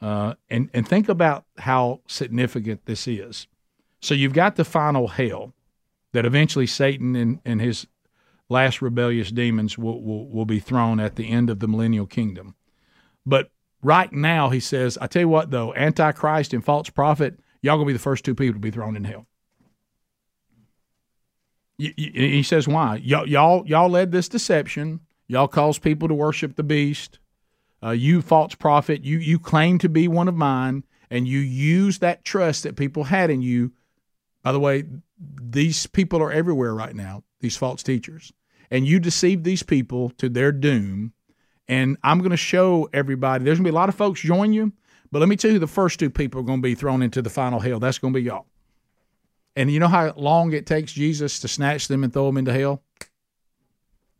Uh, and, and think about how significant this is. So you've got the final hell that eventually Satan and, and his last rebellious demons will, will, will be thrown at the end of the millennial kingdom. But right now, he says, I tell you what, though, Antichrist and false prophet, y'all going to be the first two people to be thrown in hell. He says, why? Y'all, y'all, y'all led this deception. Y'all caused people to worship the beast. Uh, you false prophet, you, you claim to be one of mine, and you use that trust that people had in you. By the way, these people are everywhere right now these false teachers. And you deceive these people to their doom. And I'm going to show everybody, there's going to be a lot of folks join you, but let me tell you the first two people are going to be thrown into the final hell. That's going to be y'all. And you know how long it takes Jesus to snatch them and throw them into hell?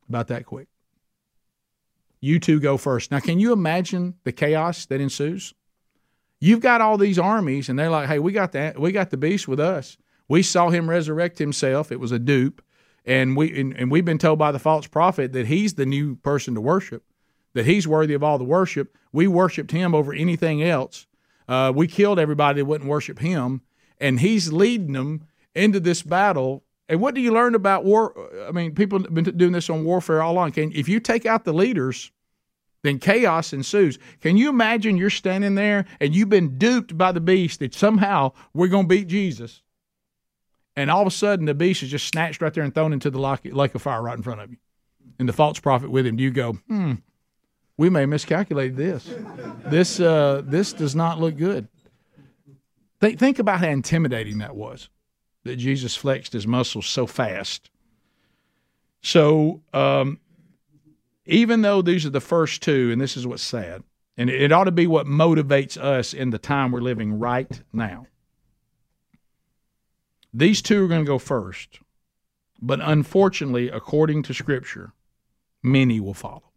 About that quick. You two go first. Now, can you imagine the chaos that ensues? You've got all these armies, and they're like, "Hey, we got that. We got the beast with us. We saw him resurrect himself. It was a dupe and we and, and we've been told by the false prophet that he's the new person to worship, that he's worthy of all the worship. We worshipped him over anything else. Uh, we killed everybody that wouldn't worship him, and he's leading them into this battle. And what do you learn about war? I mean, people have been doing this on warfare all along. Can if you take out the leaders, then chaos ensues. Can you imagine you're standing there and you've been duped by the beast that somehow we're going to beat Jesus? And all of a sudden the beast is just snatched right there and thrown into the lake of fire right in front of you, and the false prophet with him. You go, hmm? We may miscalculate this. this uh, this does not look good. Think think about how intimidating that was. That Jesus flexed his muscles so fast. So um, even though these are the first two, and this is what's sad, and it ought to be what motivates us in the time we're living right now these two are going to go first. But unfortunately, according to Scripture, many will follow.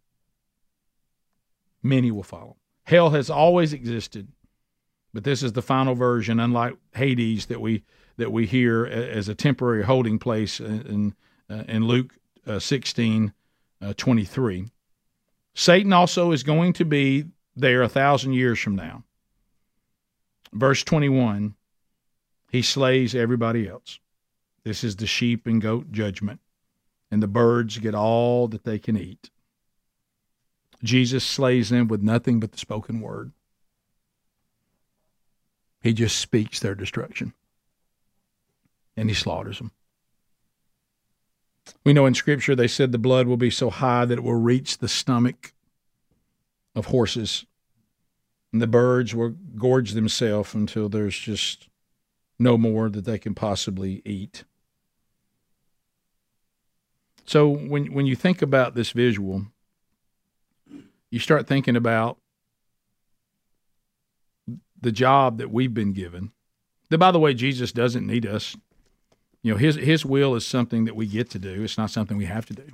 Many will follow. Hell has always existed, but this is the final version, unlike Hades that we that we hear as a temporary holding place in uh, in Luke uh, 16, uh, 23. Satan also is going to be there a thousand years from now. Verse 21 he slays everybody else. This is the sheep and goat judgment. And the birds get all that they can eat. Jesus slays them with nothing but the spoken word. He just speaks their destruction. And he slaughters them. We know in Scripture they said the blood will be so high that it will reach the stomach of horses. And the birds will gorge themselves until there's just no more that they can possibly eat. So when when you think about this visual, you start thinking about the job that we've been given. That by the way, Jesus doesn't need us. You know, his his will is something that we get to do. It's not something we have to do.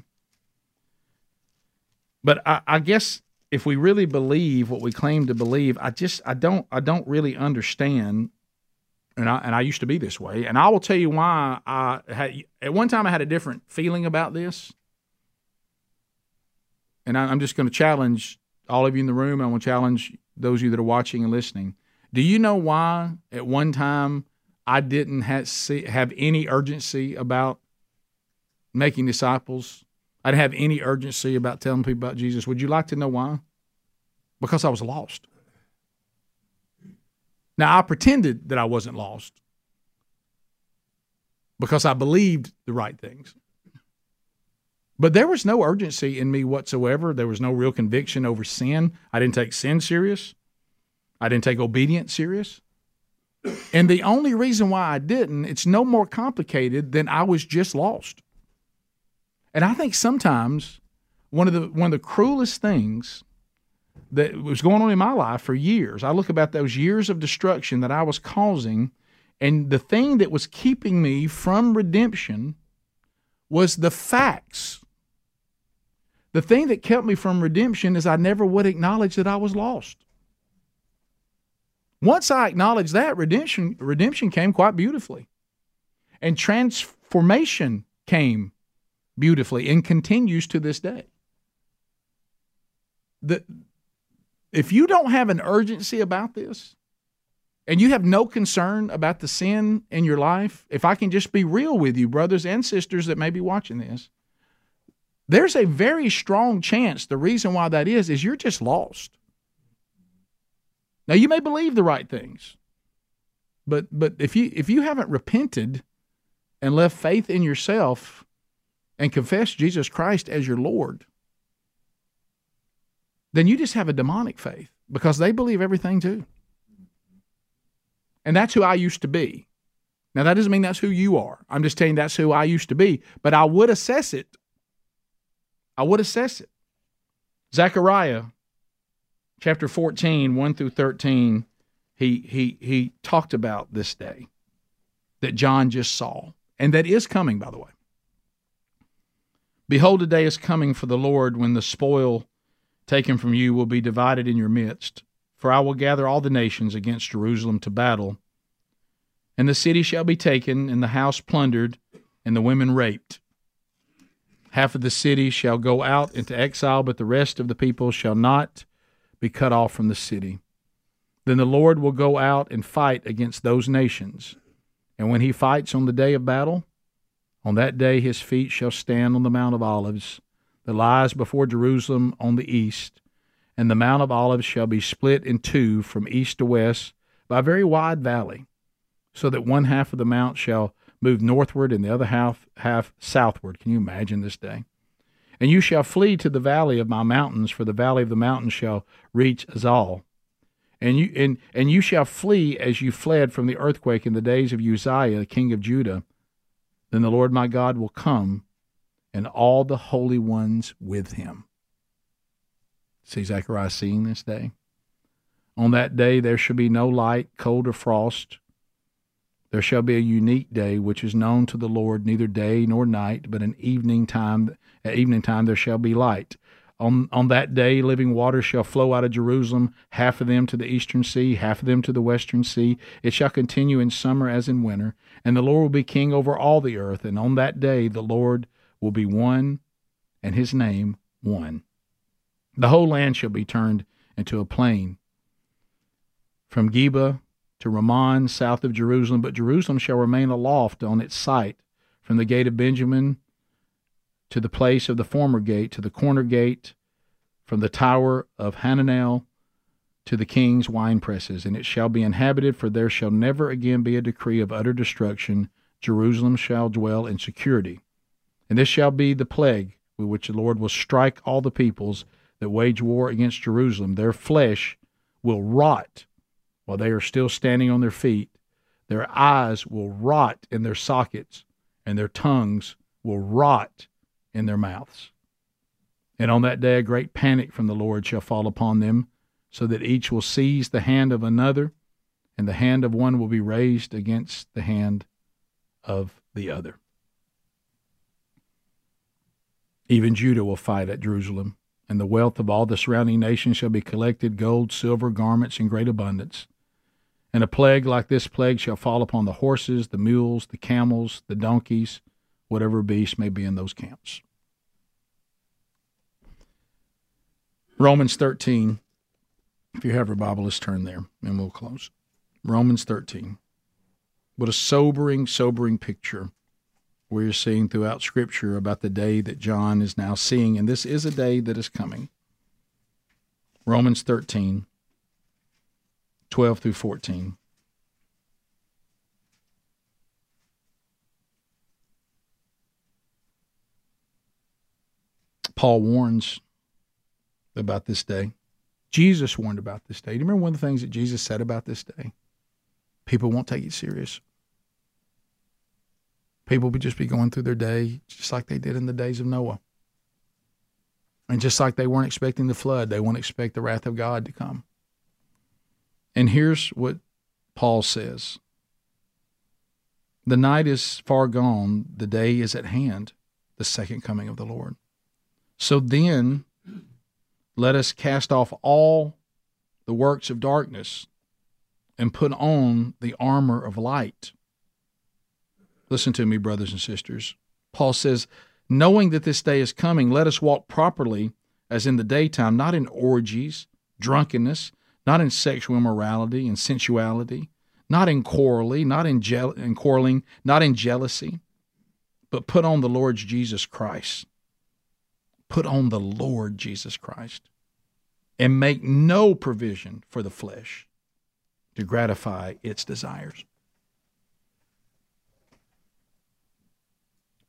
But I, I guess if we really believe what we claim to believe, I just I don't I don't really understand. And I and I used to be this way, and I will tell you why. I had at one time I had a different feeling about this, and I, I'm just going to challenge all of you in the room. I want to challenge those of you that are watching and listening. Do you know why at one time I didn't have, see, have any urgency about making disciples? I didn't have any urgency about telling people about Jesus. Would you like to know why? Because I was lost. Now, I pretended that I wasn't lost because I believed the right things. But there was no urgency in me whatsoever. There was no real conviction over sin. I didn't take sin serious. I didn't take obedience serious. And the only reason why I didn't, it's no more complicated than I was just lost. And I think sometimes one of the one of the cruelest things that was going on in my life for years, I look about those years of destruction that I was causing, and the thing that was keeping me from redemption was the facts. The thing that kept me from redemption is I never would acknowledge that I was lost. Once I acknowledged that, redemption redemption came quite beautifully. And transformation came beautifully and continues to this day. The, if you don't have an urgency about this and you have no concern about the sin in your life, if I can just be real with you, brothers and sisters that may be watching this, there's a very strong chance the reason why that is is you're just lost. Now you may believe the right things, but but if you if you haven't repented and left faith in yourself and confessed Jesus Christ as your Lord, then you just have a demonic faith because they believe everything too. And that's who I used to be. Now that doesn't mean that's who you are. I'm just you that's who I used to be, but I would assess it. I would assess it. Zechariah chapter 14, 1 through 13, he, he, he talked about this day that John just saw, and that is coming, by the way. Behold, a day is coming for the Lord when the spoil taken from you will be divided in your midst. For I will gather all the nations against Jerusalem to battle, and the city shall be taken, and the house plundered, and the women raped. Half of the city shall go out into exile, but the rest of the people shall not be cut off from the city. Then the Lord will go out and fight against those nations. And when he fights on the day of battle, on that day his feet shall stand on the Mount of Olives that lies before Jerusalem on the east. And the Mount of Olives shall be split in two from east to west by a very wide valley, so that one half of the mount shall move northward and the other half half southward. Can you imagine this day? And you shall flee to the valley of my mountains, for the valley of the mountains shall reach Azal. And you and, and you shall flee as you fled from the earthquake in the days of Uzziah, the king of Judah. Then the Lord my God will come, and all the holy ones with him. See Zechariah seeing this day? On that day there shall be no light, cold, or frost. There shall be a unique day which is known to the Lord, neither day nor night, but an evening time at evening time there shall be light. On, on that day, living waters shall flow out of Jerusalem, half of them to the eastern sea, half of them to the western sea. It shall continue in summer as in winter, and the Lord will be king over all the earth. And on that day, the Lord will be one, and his name one. The whole land shall be turned into a plain, from Geba to Rimmon, south of Jerusalem. But Jerusalem shall remain aloft on its site, from the gate of Benjamin to the place of the former gate, to the corner gate, from the tower of Hananel to the king's wine presses. And it shall be inhabited, for there shall never again be a decree of utter destruction. Jerusalem shall dwell in security. And this shall be the plague with which the Lord will strike all the peoples that wage war against Jerusalem. Their flesh will rot while they are still standing on their feet. Their eyes will rot in their sockets, and their tongues will rot in their mouths. And on that day a great panic from the Lord shall fall upon them, so that each will seize the hand of another, and the hand of one will be raised against the hand of the other. Even Judah will fight at Jerusalem, and the wealth of all the surrounding nations shall be collected gold, silver, garments in great abundance. And a plague like this plague shall fall upon the horses, the mules, the camels, the donkeys, whatever beast may be in those camps. Romans 13. If you have your Bible, let's turn there and we'll close. Romans 13. What a sobering, sobering picture we're seeing throughout Scripture about the day that John is now seeing, and this is a day that is coming. Romans 13, 12 through 14. Paul warns about this day. Jesus warned about this day. Do you remember one of the things that Jesus said about this day? People won't take it serious. People would just be going through their day just like they did in the days of Noah. And just like they weren't expecting the flood, they won't expect the wrath of God to come. And here's what Paul says The night is far gone, the day is at hand, the second coming of the Lord. So then, let us cast off all the works of darkness and put on the armor of light. Listen to me, brothers and sisters. Paul says, knowing that this day is coming, let us walk properly as in the daytime, not in orgies, drunkenness, not in sexual immorality and sensuality, not in quarreling, not in, je- in quarreling, not in jealousy, but put on the Lord Jesus Christ put on the Lord Jesus Christ and make no provision for the flesh to gratify its desires.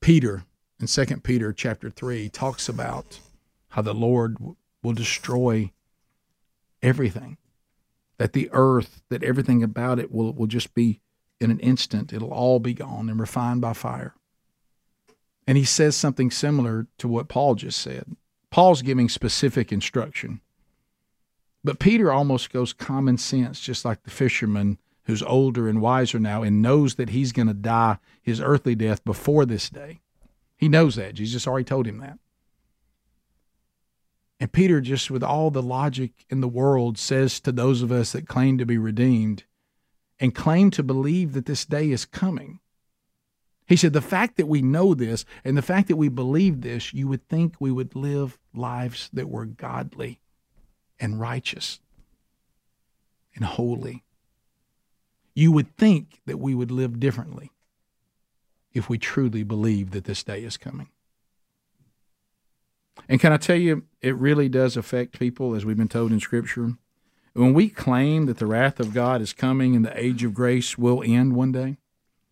Peter in 2 Peter chapter 3 talks about how the Lord will destroy everything. That the earth, that everything about it will, will just be in an instant, it'll all be gone and refined by fire. And he says something similar to what Paul just said. Paul's giving specific instruction. But Peter almost goes common sense, just like the fisherman who's older and wiser now and knows that he's going to die his earthly death before this day. He knows that. Jesus already told him that. And Peter, just with all the logic in the world, says to those of us that claim to be redeemed and claim to believe that this day is coming, he said, The fact that we know this and the fact that we believe this, you would think we would live lives that were godly and righteous and holy. You would think that we would live differently if we truly believe that this day is coming. And can I tell you, it really does affect people, as we've been told in Scripture. When we claim that the wrath of God is coming and the age of grace will end one day,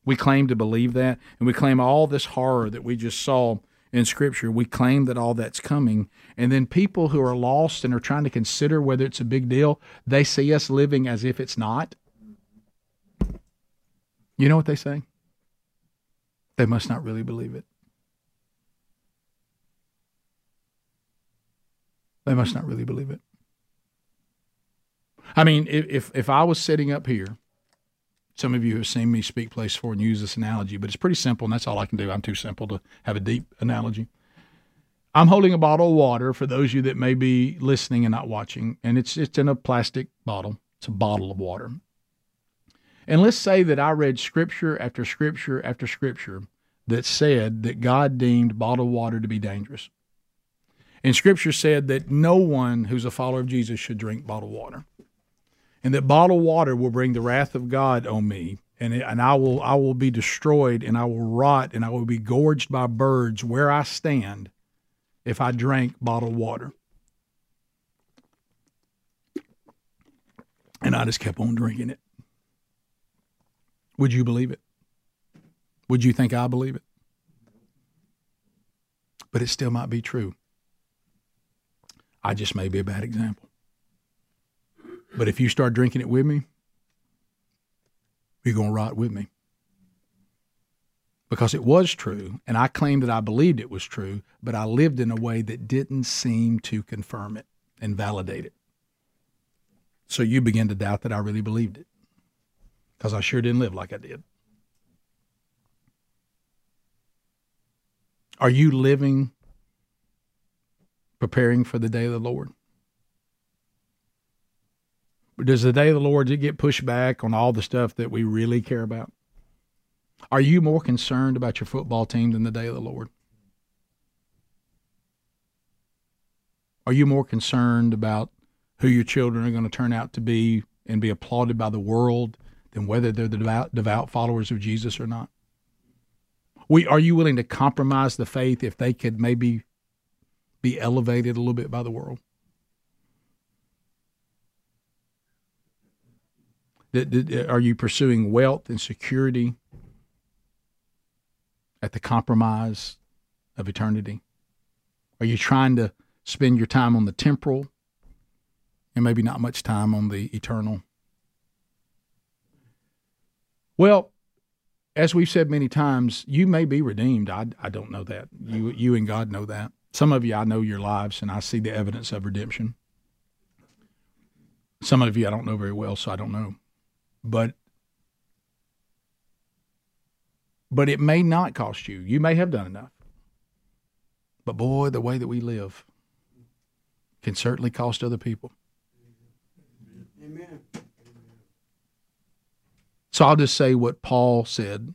we claim to believe that, and we claim all this horror that we just saw in Scripture. We claim that all that's coming. And then people who are lost and are trying to consider whether it's a big deal, they see us living as if it's not. You know what they say? They must not really believe it. They must not really believe it. I mean, if if I was sitting up here some of you have seen me speak place for and use this analogy, but it's pretty simple, and that's all I can do. I'm too simple to have a deep analogy. I'm holding a bottle of water for those of you that may be listening and not watching, and it's it's in a plastic bottle. It's a bottle of water. And let's say that I read scripture after scripture after scripture that said that God deemed bottled water to be dangerous. And scripture said that no one who's a follower of Jesus should drink bottled water and that bottled water will bring the wrath of God on me, and and I will I will be destroyed, and I will rot, and I will be gorged by birds where I stand, if I drank bottled water. And I just kept on drinking it. Would you believe it? Would you think I believe it? But it still might be true. I just may be a bad example. But if you start drinking it with me, You're going to rot with me. Because it was true, and I claimed that I believed it was true, but I lived in a way that didn't seem to confirm it and validate it. So you begin to doubt that I really believed it. Because I sure didn't live like I did. Are you living preparing for the day of the Lord? Does the day of the Lord get pushed back on all the stuff that we really care about? Are you more concerned about your football team than the day of the Lord? Are you more concerned about who your children are going to turn out to be and be applauded by the world than whether they're the devout, devout followers of Jesus or not? We, are you willing to compromise the faith if they could maybe be elevated a little bit by the world? Are you pursuing wealth and security at the compromise of eternity? Are you trying to spend your time on the temporal and maybe not much time on the eternal? Well, as we've said many times, you may be redeemed. I, I don't know that. You you and God know that. Some of you, I know your lives, and I see the evidence of redemption. Some of you, I don't know very well, so I don't know. But but it may not cost you. You may have done enough. But boy, the way that we live can certainly cost other people. Amen. So I'll just say what Paul said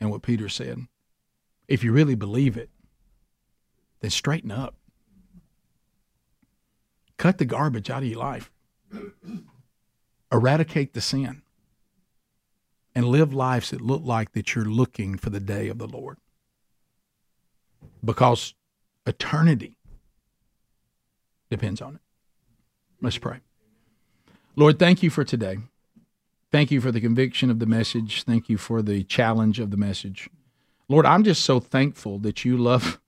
and what Peter said. If you really believe it, then straighten up. Cut the garbage out of your life. Eradicate the sin. And live lives that look like that you're looking for the day of the Lord. Because eternity depends on it. Let's pray. Lord, thank you for today. Thank you for the conviction of the message. Thank you for the challenge of the message. Lord, I'm just so thankful that you love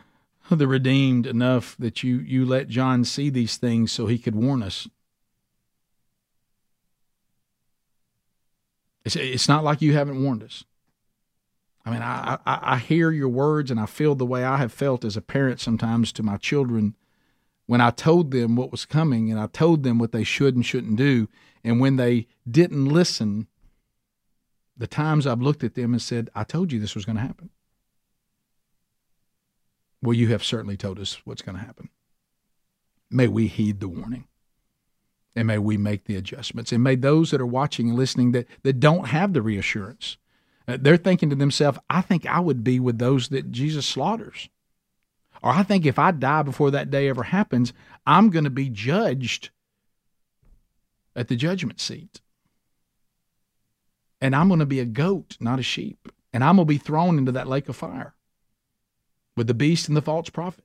the redeemed enough that you you let John see these things so he could warn us. It's, it's not like you haven't warned us. I mean, I, I, I hear your words and I feel the way I have felt as a parent sometimes to my children when I told them what was coming and I told them what they should and shouldn't do. And when they didn't listen, the times I've looked at them and said, I told you this was going to happen. Well, you have certainly told us what's going to happen. May we heed the warning and may we make the adjustments. And may those that are watching and listening that, that don't have the reassurance, uh, they're thinking to themselves, I think I would be with those that Jesus slaughters. Or I think if I die before that day ever happens, I'm going to be judged at the judgment seat. And I'm going to be a goat, not a sheep. And I'm going to be thrown into that lake of fire with the beast and the false prophet.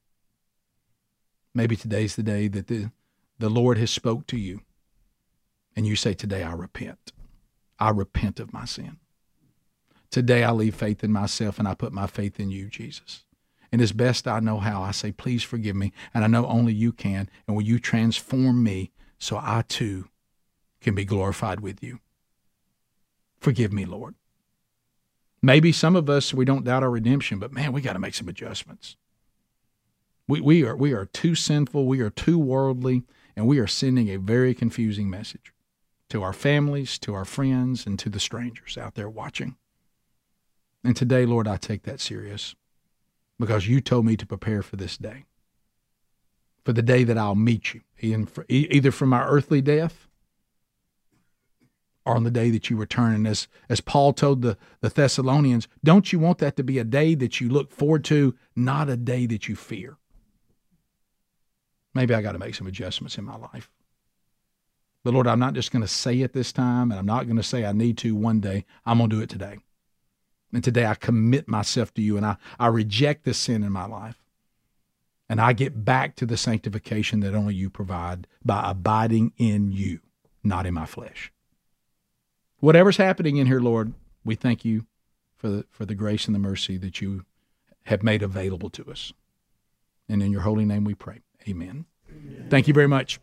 Maybe today's the day that the, the Lord has spoke to you. And you say, Today I repent. I repent of my sin. Today I leave faith in myself and I put my faith in you, Jesus. And as best I know how, I say, please forgive me. And I know only you can. And will you transform me so I too can be glorified with you? Forgive me, Lord. Maybe some of us, we don't doubt our redemption, but man, we got to make some adjustments. We, we, are, we are too sinful, we are too worldly, and we are sending a very confusing message to our families, to our friends, and to the strangers out there watching. And today, Lord, I take that serious because you told me to prepare for this day, for the day that I'll meet you, either from my earthly death or on the day that you return. And as, as Paul told the, the Thessalonians, don't you want that to be a day that you look forward to, not a day that you fear? Maybe I got to make some adjustments in my life. But Lord, I'm not just going to say it this time, and I'm not going to say I need to one day. I'm going to do it today. And today I commit myself to you and I, I reject the sin in my life. And I get back to the sanctification that only you provide by abiding in you, not in my flesh. Whatever's happening in here, Lord, we thank you for the, for the grace and the mercy that you have made available to us. And in your holy name we pray. Amen. Amen. Thank you very much.